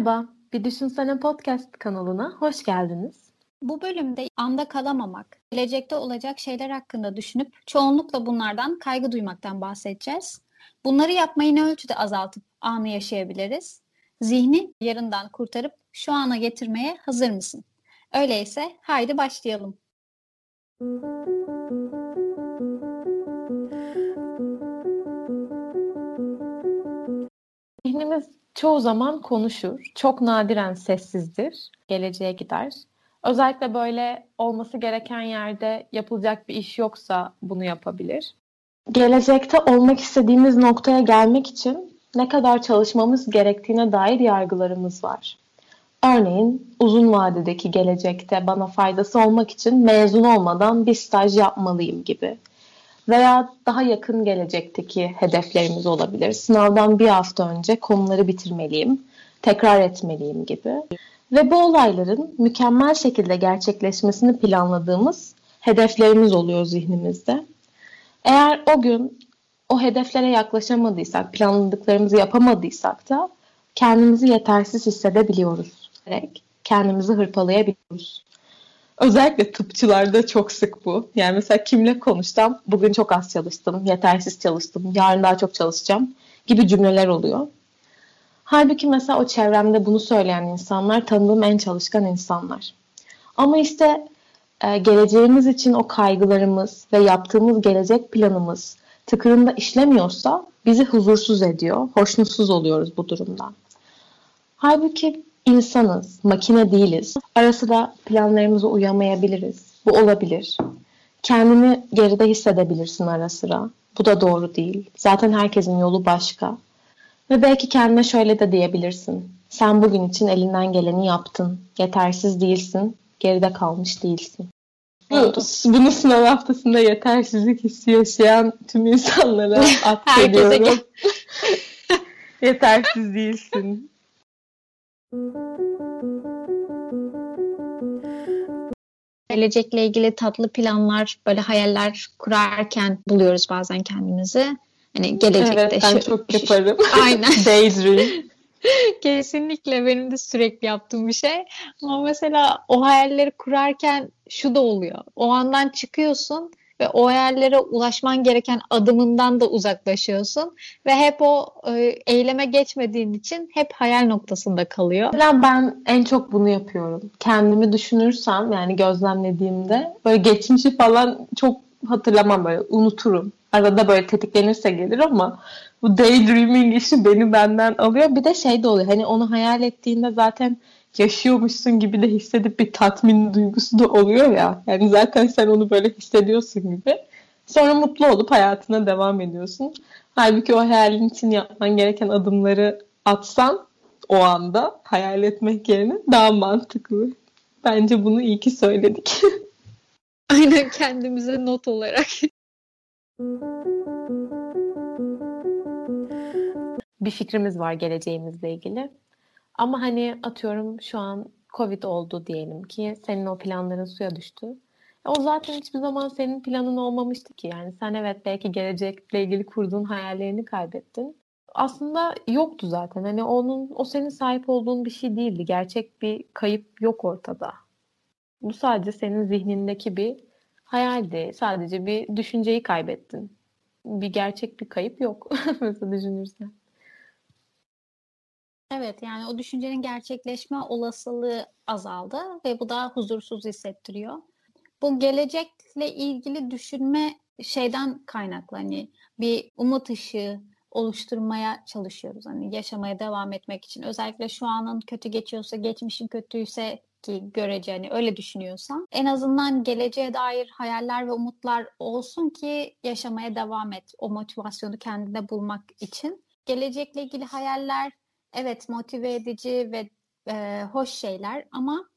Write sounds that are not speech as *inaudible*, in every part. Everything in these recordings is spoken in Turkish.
Merhaba, Bir Düşünsene Podcast kanalına hoş geldiniz. Bu bölümde anda kalamamak, gelecekte olacak şeyler hakkında düşünüp çoğunlukla bunlardan kaygı duymaktan bahsedeceğiz. Bunları yapmayı ne ölçüde azaltıp anı yaşayabiliriz? Zihni yarından kurtarıp şu ana getirmeye hazır mısın? Öyleyse haydi başlayalım. Zihnimiz çoğu zaman konuşur, çok nadiren sessizdir, geleceğe gider. Özellikle böyle olması gereken yerde yapılacak bir iş yoksa bunu yapabilir. Gelecekte olmak istediğimiz noktaya gelmek için ne kadar çalışmamız gerektiğine dair yargılarımız var. Örneğin uzun vadedeki gelecekte bana faydası olmak için mezun olmadan bir staj yapmalıyım gibi. Veya daha yakın gelecekteki hedeflerimiz olabilir. Sınavdan bir hafta önce konuları bitirmeliyim, tekrar etmeliyim gibi. Ve bu olayların mükemmel şekilde gerçekleşmesini planladığımız hedeflerimiz oluyor zihnimizde. Eğer o gün o hedeflere yaklaşamadıysak, planladıklarımızı yapamadıysak da kendimizi yetersiz hissedebiliyoruz. Kendimizi hırpalayabiliyoruz. Özellikle tıpçılarda çok sık bu. Yani mesela kimle konuşsam bugün çok az çalıştım, yetersiz çalıştım, yarın daha çok çalışacağım gibi cümleler oluyor. Halbuki mesela o çevremde bunu söyleyen insanlar tanıdığım en çalışkan insanlar. Ama işte e, geleceğimiz için o kaygılarımız ve yaptığımız gelecek planımız tıkırında işlemiyorsa bizi huzursuz ediyor, hoşnutsuz oluyoruz bu durumdan. Halbuki insanız, makine değiliz. Arası da planlarımıza uyamayabiliriz. Bu olabilir. Kendini geride hissedebilirsin ara sıra. Bu da doğru değil. Zaten herkesin yolu başka. Ve belki kendine şöyle de diyebilirsin. Sen bugün için elinden geleni yaptın. Yetersiz değilsin. Geride kalmış değilsin. Bu, bunu sınav haftasında yetersizlik hissi yaşayan tüm insanlara *laughs* atfediyorum. *laughs* Yetersiz değilsin. Gelecekle ilgili tatlı planlar, böyle hayaller kurarken buluyoruz bazen kendimizi. Hani gelecekte evet, ben şu, çok yaparım. *laughs* Aynen. *laughs* Daydream. *laughs* Kesinlikle benim de sürekli yaptığım bir şey. Ama mesela o hayalleri kurarken şu da oluyor. O andan çıkıyorsun ve o hayallere ulaşman gereken adımından da uzaklaşıyorsun ve hep o e, eyleme geçmediğin için hep hayal noktasında kalıyor. Ben en çok bunu yapıyorum. Kendimi düşünürsem yani gözlemlediğimde böyle geçmişi falan çok hatırlamam böyle unuturum. Arada böyle tetiklenirse gelir ama bu daydreaming işi beni benden alıyor. Bir de şey de oluyor hani onu hayal ettiğinde zaten yaşıyormuşsun gibi de hissedip bir tatmin duygusu da oluyor ya. Yani zaten sen onu böyle hissediyorsun gibi. Sonra mutlu olup hayatına devam ediyorsun. Halbuki o hayalin için yapman gereken adımları atsan o anda hayal etmek yerine daha mantıklı. Bence bunu iyi ki söyledik. *laughs* Aynen kendimize not olarak. Bir fikrimiz var geleceğimizle ilgili. Ama hani atıyorum şu an Covid oldu diyelim ki senin o planların suya düştü. O zaten hiçbir zaman senin planın olmamıştı ki. Yani sen evet belki gelecekle ilgili kurduğun hayallerini kaybettin. Aslında yoktu zaten. Hani onun o senin sahip olduğun bir şey değildi. Gerçek bir kayıp yok ortada. Bu sadece senin zihnindeki bir hayaldi. Sadece bir düşünceyi kaybettin. Bir gerçek bir kayıp yok. *laughs* Mesela düşünürsen. Evet yani o düşüncenin gerçekleşme olasılığı azaldı ve bu da huzursuz hissettiriyor. Bu gelecekle ilgili düşünme şeyden kaynaklı hani bir umut ışığı oluşturmaya çalışıyoruz. Hani yaşamaya devam etmek için özellikle şu anın kötü geçiyorsa, geçmişin kötüyse ki görece hani öyle düşünüyorsan en azından geleceğe dair hayaller ve umutlar olsun ki yaşamaya devam et. O motivasyonu kendinde bulmak için. Gelecekle ilgili hayaller evet motive edici ve e, hoş şeyler ama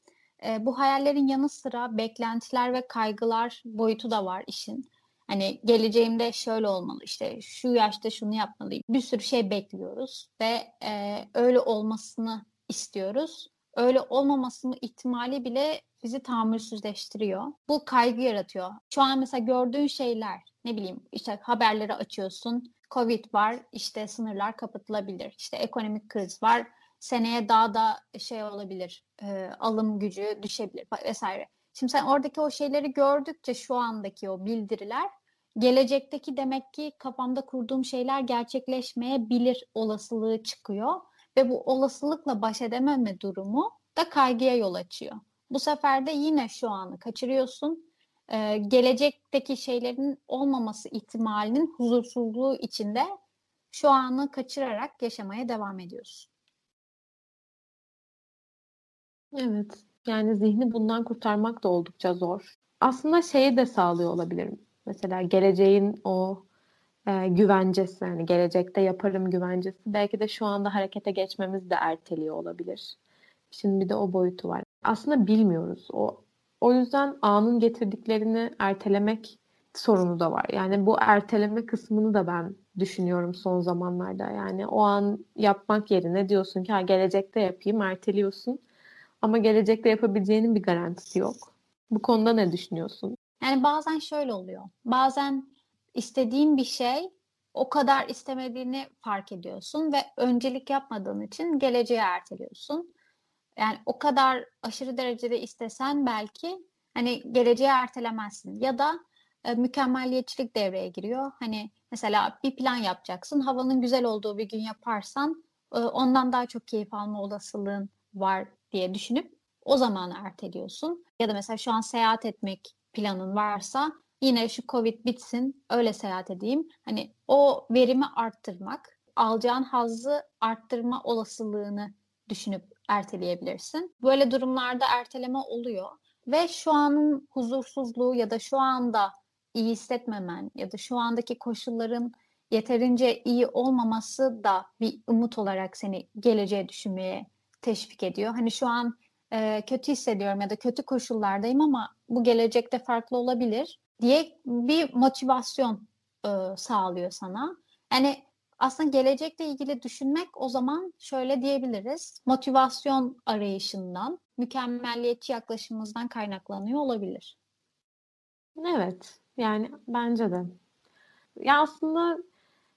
e, bu hayallerin yanı sıra beklentiler ve kaygılar boyutu da var işin. Hani geleceğimde şöyle olmalı işte şu yaşta şunu yapmalıyım. Bir sürü şey bekliyoruz ve e, öyle olmasını istiyoruz. Öyle olmamasının ihtimali bile bizi tahammülsüzleştiriyor. Bu kaygı yaratıyor. Şu an mesela gördüğün şeyler ne bileyim işte haberleri açıyorsun Covid var, işte sınırlar kapatılabilir. İşte ekonomik kriz var, seneye daha da şey olabilir, e, alım gücü düşebilir vesaire. Şimdi sen oradaki o şeyleri gördükçe şu andaki o bildiriler gelecekteki demek ki kafamda kurduğum şeyler gerçekleşmeyebilir olasılığı çıkıyor ve bu olasılıkla baş edememe durumu da kaygıya yol açıyor. Bu sefer de yine şu anı kaçırıyorsun. Ee, gelecekteki şeylerin olmaması ihtimalinin huzursuzluğu içinde şu anı kaçırarak yaşamaya devam ediyorsun. Evet. Yani zihni bundan kurtarmak da oldukça zor. Aslında şeyi de sağlıyor olabilirim. Mesela geleceğin o e, güvencesi, yani gelecekte yaparım güvencesi belki de şu anda harekete geçmemiz de erteliyor olabilir. Şimdi bir de o boyutu var. Aslında bilmiyoruz. O o yüzden anın getirdiklerini ertelemek sorunu da var. Yani bu erteleme kısmını da ben düşünüyorum son zamanlarda. Yani o an yapmak yerine diyorsun ki ha gelecekte yapayım, erteliyorsun. Ama gelecekte yapabileceğinin bir garantisi yok. Bu konuda ne düşünüyorsun? Yani bazen şöyle oluyor. Bazen istediğin bir şey o kadar istemediğini fark ediyorsun ve öncelik yapmadığın için geleceğe erteliyorsun. Yani o kadar aşırı derecede istesen belki hani geleceğe ertelemezsin ya da e, mükemmelliyetçilik devreye giriyor. Hani mesela bir plan yapacaksın. Havanın güzel olduğu bir gün yaparsan e, ondan daha çok keyif alma olasılığın var diye düşünüp o zamanı erteliyorsun. Ya da mesela şu an seyahat etmek planın varsa yine şu Covid bitsin öyle seyahat edeyim. Hani o verimi arttırmak, alacağın hazzı arttırma olasılığını düşünüp erteleyebilirsin. Böyle durumlarda erteleme oluyor ve şu anın huzursuzluğu ya da şu anda iyi hissetmemen ya da şu andaki koşulların yeterince iyi olmaması da bir umut olarak seni geleceğe düşünmeye teşvik ediyor. Hani şu an e, kötü hissediyorum ya da kötü koşullardayım ama bu gelecekte farklı olabilir diye bir motivasyon e, sağlıyor sana. Yani aslında gelecekle ilgili düşünmek o zaman şöyle diyebiliriz. Motivasyon arayışından, mükemmelliyetçi yaklaşımımızdan kaynaklanıyor olabilir. Evet. Yani bence de. Ya aslında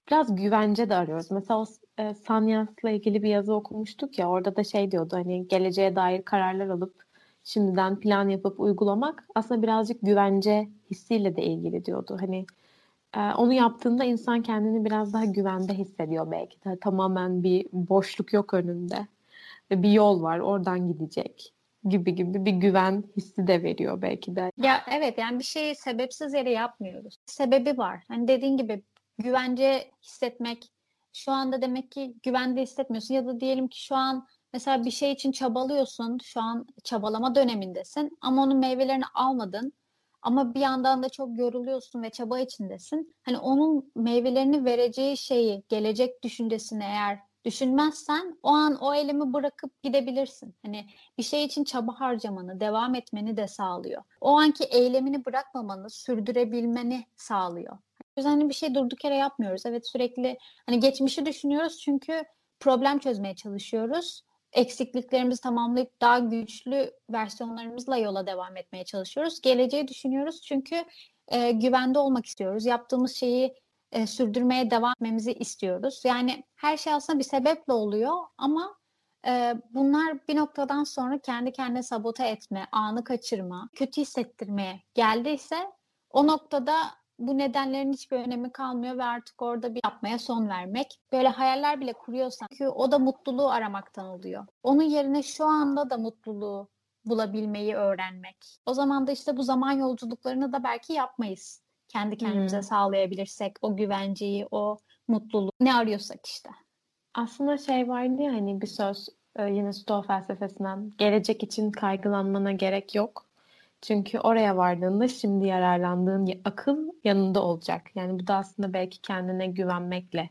biraz güvence de arıyoruz. Mesela o e, Sanyas'la ilgili bir yazı okumuştuk ya orada da şey diyordu hani geleceğe dair kararlar alıp şimdiden plan yapıp uygulamak aslında birazcık güvence hissiyle de ilgili diyordu. Hani e, onu yaptığında insan kendini biraz daha güvende hissediyor belki de. Tamamen bir boşluk yok önünde. Ve bir yol var oradan gidecek gibi gibi bir güven hissi de veriyor belki de. Ya evet yani bir şeyi sebepsiz yere yapmıyoruz. Sebebi var. Hani dediğin gibi güvence hissetmek şu anda demek ki güvende hissetmiyorsun ya da diyelim ki şu an mesela bir şey için çabalıyorsun. Şu an çabalama dönemindesin ama onun meyvelerini almadın. Ama bir yandan da çok yoruluyorsun ve çaba içindesin. Hani onun meyvelerini vereceği şeyi, gelecek düşüncesini eğer düşünmezsen o an o eylemi bırakıp gidebilirsin. Hani bir şey için çaba harcamanı, devam etmeni de sağlıyor. O anki eylemini bırakmamanı, sürdürebilmeni sağlıyor yüzden hani bir şey durduk yere yapmıyoruz. Evet sürekli hani geçmişi düşünüyoruz çünkü problem çözmeye çalışıyoruz. Eksikliklerimizi tamamlayıp daha güçlü versiyonlarımızla yola devam etmeye çalışıyoruz. Geleceği düşünüyoruz çünkü e, güvende olmak istiyoruz. Yaptığımız şeyi e, sürdürmeye devam etmemizi istiyoruz. Yani her şey aslında bir sebeple oluyor ama e, bunlar bir noktadan sonra kendi kendine sabote etme, anı kaçırma, kötü hissettirmeye geldiyse o noktada bu nedenlerin hiçbir önemi kalmıyor ve artık orada bir yapmaya son vermek. Böyle hayaller bile kuruyorsan ki o da mutluluğu aramaktan oluyor. Onun yerine şu anda da mutluluğu bulabilmeyi öğrenmek. O zaman da işte bu zaman yolculuklarını da belki yapmayız. Kendi kendimize hmm. sağlayabilirsek o güvenceyi, o mutluluğu ne arıyorsak işte. Aslında şey vardı ya hani bir söz e, yine Stoa felsefesinden gelecek için kaygılanmana gerek yok çünkü oraya vardığında şimdi yararlandığın akıl yanında olacak. Yani bu da aslında belki kendine güvenmekle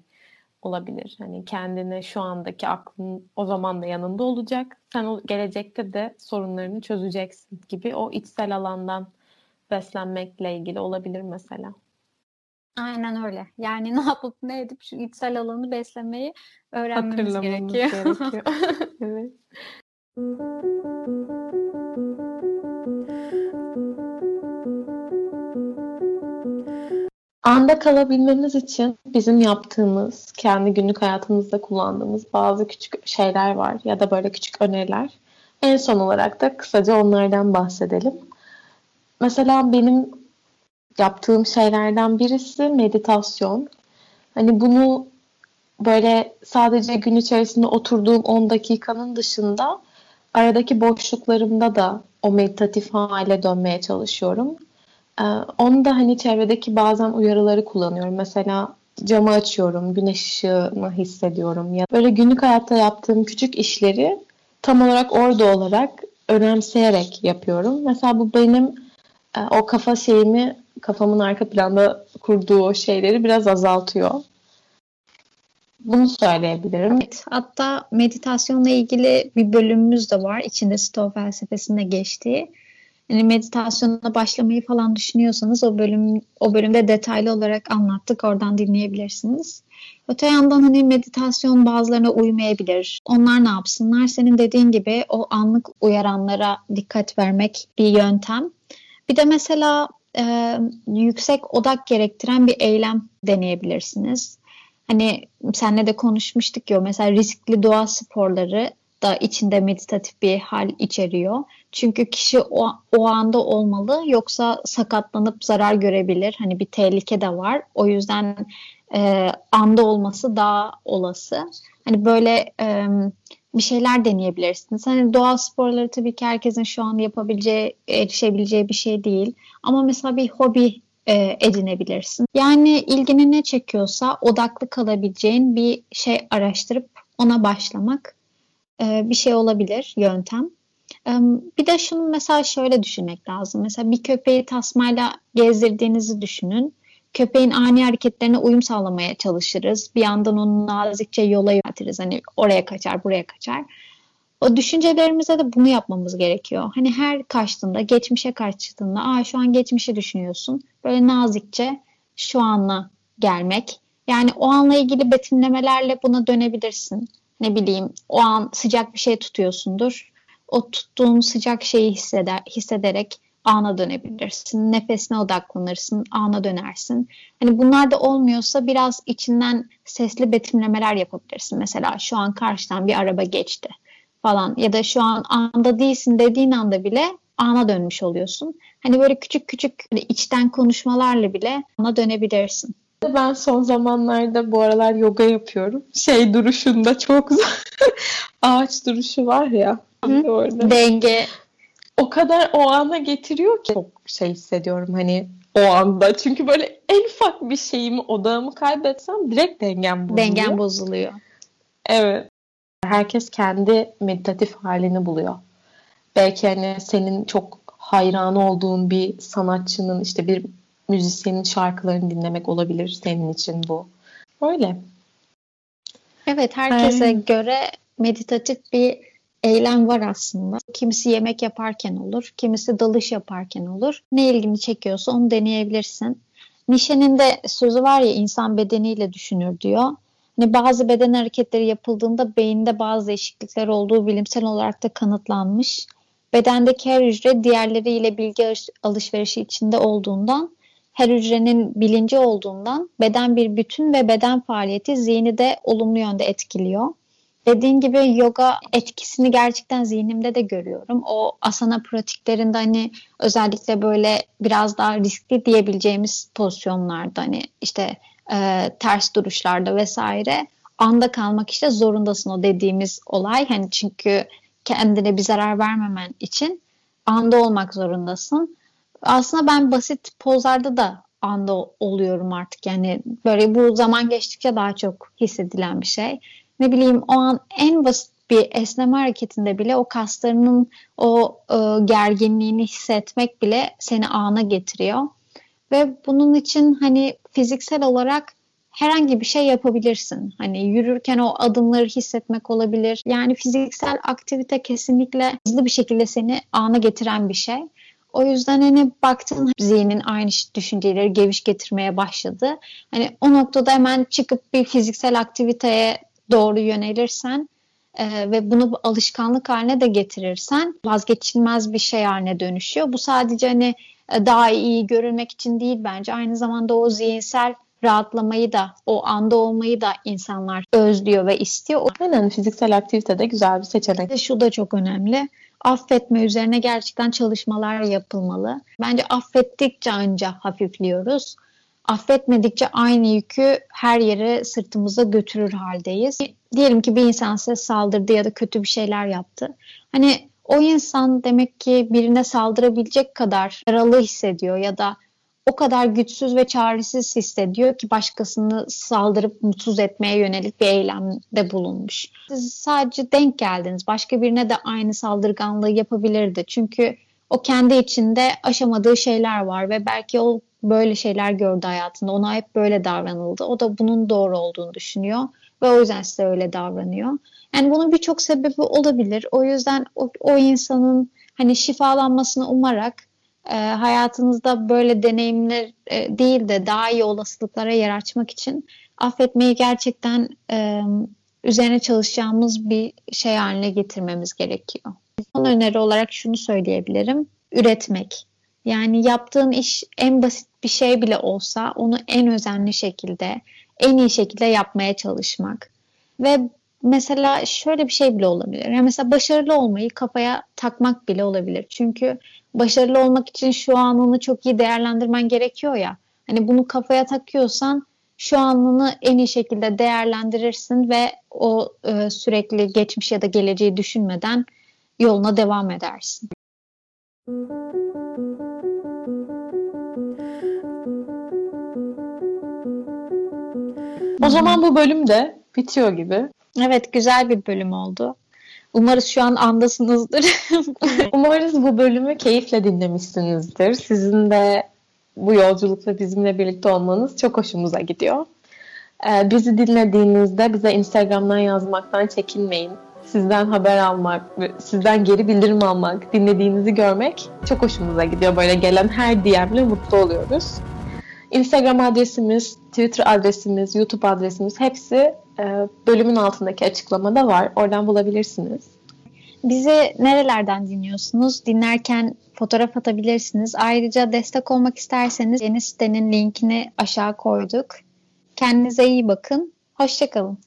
olabilir. Hani kendine şu andaki aklın o zaman da yanında olacak. Sen o gelecekte de sorunlarını çözeceksin gibi o içsel alandan beslenmekle ilgili olabilir mesela. Aynen öyle. Yani *laughs* ne yapıp ne edip şu içsel alanı beslemeyi öğrenmemiz gerekiyor. gerekiyor. *laughs* *laughs* evet. Anda kalabilmemiz için bizim yaptığımız, kendi günlük hayatımızda kullandığımız bazı küçük şeyler var ya da böyle küçük öneriler. En son olarak da kısaca onlardan bahsedelim. Mesela benim yaptığım şeylerden birisi meditasyon. Hani bunu böyle sadece gün içerisinde oturduğum 10 dakikanın dışında aradaki boşluklarımda da o meditatif hale dönmeye çalışıyorum. Ee, onu da hani çevredeki bazen uyarıları kullanıyorum. Mesela camı açıyorum, güneş ışığını hissediyorum. Ya böyle günlük hayatta yaptığım küçük işleri tam olarak orada olarak önemseyerek yapıyorum. Mesela bu benim e, o kafa şeyimi, kafamın arka planda kurduğu şeyleri biraz azaltıyor. Bunu söyleyebilirim. Evet, hatta meditasyonla ilgili bir bölümümüz de var. İçinde Stoa felsefesinde geçtiği. Yani meditasyona başlamayı falan düşünüyorsanız o bölüm o bölümde detaylı olarak anlattık. Oradan dinleyebilirsiniz. Öte yandan hani meditasyon bazılarına uymayabilir. Onlar ne yapsınlar? Senin dediğin gibi o anlık uyaranlara dikkat vermek bir yöntem. Bir de mesela e, yüksek odak gerektiren bir eylem deneyebilirsiniz. Hani senle de konuşmuştuk ya mesela riskli doğa sporları da içinde meditatif bir hal içeriyor. Çünkü kişi o, o anda olmalı yoksa sakatlanıp zarar görebilir. Hani bir tehlike de var. O yüzden e, anda olması daha olası. Hani böyle e, bir şeyler deneyebilirsiniz. Hani doğa sporları tabii ki herkesin şu an yapabileceği, erişebileceği bir şey değil. Ama mesela bir hobi e, edinebilirsin. Yani ilgini ne çekiyorsa odaklı kalabileceğin bir şey araştırıp ona başlamak e, bir şey olabilir, yöntem. E, bir de şunu mesela şöyle düşünmek lazım. Mesela bir köpeği tasmayla gezdirdiğinizi düşünün. Köpeğin ani hareketlerine uyum sağlamaya çalışırız. Bir yandan onu nazikçe yola yöneltiriz. Hani oraya kaçar, buraya kaçar. O düşüncelerimize de bunu yapmamız gerekiyor. Hani her kaçtığında, geçmişe kaçtığında, aa şu an geçmişi düşünüyorsun. Böyle nazikçe şu anla gelmek. Yani o anla ilgili betimlemelerle buna dönebilirsin. Ne bileyim o an sıcak bir şey tutuyorsundur. O tuttuğun sıcak şeyi hisseder, hissederek ana dönebilirsin. Nefesine odaklanırsın, ana dönersin. Hani bunlar da olmuyorsa biraz içinden sesli betimlemeler yapabilirsin. Mesela şu an karşıdan bir araba geçti falan ya da şu an anda değilsin dediğin anda bile ana dönmüş oluyorsun. Hani böyle küçük küçük hani içten konuşmalarla bile ana dönebilirsin. Ben son zamanlarda bu aralar yoga yapıyorum. Şey duruşunda çok *laughs* ağaç duruşu var ya. Orada. Denge. O kadar o ana getiriyor ki çok şey hissediyorum hani o anda. Çünkü böyle en ufak bir şeyimi odağımı kaybetsem direkt dengem bozuluyor. Dengem bozuluyor. Evet. Herkes kendi meditatif halini buluyor. Belki hani senin çok hayranı olduğun bir sanatçının işte bir müzisyenin şarkılarını dinlemek olabilir senin için bu. Öyle. Evet herkese Ay. göre meditatif bir eylem var aslında. Kimisi yemek yaparken olur, kimisi dalış yaparken olur. Ne ilgini çekiyorsa onu deneyebilirsin. Nietzsche'nin de sözü var ya insan bedeniyle düşünür diyor. Hani bazı beden hareketleri yapıldığında beyinde bazı değişiklikler olduğu bilimsel olarak da kanıtlanmış. Bedendeki her hücre diğerleriyle bilgi alışverişi içinde olduğundan, her hücrenin bilinci olduğundan beden bir bütün ve beden faaliyeti zihni de olumlu yönde etkiliyor. Dediğin gibi yoga etkisini gerçekten zihnimde de görüyorum. O asana pratiklerinde hani özellikle böyle biraz daha riskli diyebileceğimiz pozisyonlarda hani işte e, ters duruşlarda vesaire anda kalmak işte zorundasın o dediğimiz olay. Hani çünkü kendine bir zarar vermemen için anda olmak zorundasın. Aslında ben basit pozlarda da anda oluyorum artık. Yani böyle bu zaman geçtikçe daha çok hissedilen bir şey. Ne bileyim o an en basit bir esneme hareketinde bile o kaslarının o e, gerginliğini hissetmek bile seni ana getiriyor. Ve bunun için hani fiziksel olarak herhangi bir şey yapabilirsin. Hani yürürken o adımları hissetmek olabilir. Yani fiziksel aktivite kesinlikle hızlı bir şekilde seni ana getiren bir şey. O yüzden hani baktın zihnin aynı düşünceleri geviş getirmeye başladı. Hani o noktada hemen çıkıp bir fiziksel aktiviteye doğru yönelirsen e, ve bunu alışkanlık haline de getirirsen vazgeçilmez bir şey haline dönüşüyor. Bu sadece hani e, daha iyi görülmek için değil bence. Aynı zamanda o zihinsel rahatlamayı da, o anda olmayı da insanlar özlüyor ve istiyor. Aynen fiziksel aktivite de güzel bir seçenek. Şu da çok önemli. Affetme üzerine gerçekten çalışmalar yapılmalı. Bence affettikçe anca hafifliyoruz. Affetmedikçe aynı yükü her yere sırtımıza götürür haldeyiz. Diyelim ki bir insan size saldırdı ya da kötü bir şeyler yaptı. Hani o insan demek ki birine saldırabilecek kadar yaralı hissediyor ya da o kadar güçsüz ve çaresiz hissediyor ki başkasını saldırıp mutsuz etmeye yönelik bir eylemde bulunmuş. Siz sadece denk geldiniz. Başka birine de aynı saldırganlığı yapabilirdi. Çünkü o kendi içinde aşamadığı şeyler var ve belki o böyle şeyler gördü hayatında. Ona hep böyle davranıldı. O da bunun doğru olduğunu düşünüyor ve o yüzden size öyle davranıyor. Yani bunun birçok sebebi olabilir. O yüzden o, o insanın hani şifalanmasını umarak e, hayatınızda böyle deneyimler e, değil de daha iyi olasılıklara yer açmak için affetmeyi gerçekten e, üzerine çalışacağımız bir şey haline getirmemiz gerekiyor. Son öneri olarak şunu söyleyebilirim. Üretmek. Yani yaptığın iş en basit bir şey bile olsa onu en özenli şekilde, en iyi şekilde yapmaya çalışmak. Ve mesela şöyle bir şey bile olabilir. Yani mesela başarılı olmayı kafaya takmak bile olabilir. Çünkü başarılı olmak için şu anını çok iyi değerlendirmen gerekiyor ya. Hani bunu kafaya takıyorsan şu anını en iyi şekilde değerlendirirsin ve o e, sürekli geçmiş ya da geleceği düşünmeden yoluna devam edersin. O zaman bu bölüm de bitiyor gibi. Evet güzel bir bölüm oldu. Umarız şu an andasınızdır. *laughs* Umarız bu bölümü keyifle dinlemişsinizdir. Sizin de bu yolculukta bizimle birlikte olmanız çok hoşumuza gidiyor. Ee, bizi dinlediğinizde bize Instagram'dan yazmaktan çekinmeyin. Sizden haber almak, sizden geri bildirim almak, dinlediğinizi görmek çok hoşumuza gidiyor. Böyle gelen her DM'le mutlu oluyoruz. Instagram adresimiz, Twitter adresimiz, YouTube adresimiz hepsi e, bölümün altındaki açıklamada var. Oradan bulabilirsiniz. Bizi nerelerden dinliyorsunuz? Dinlerken fotoğraf atabilirsiniz. Ayrıca destek olmak isterseniz yeni sitenin linkini aşağı koyduk. Kendinize iyi bakın. Hoşçakalın.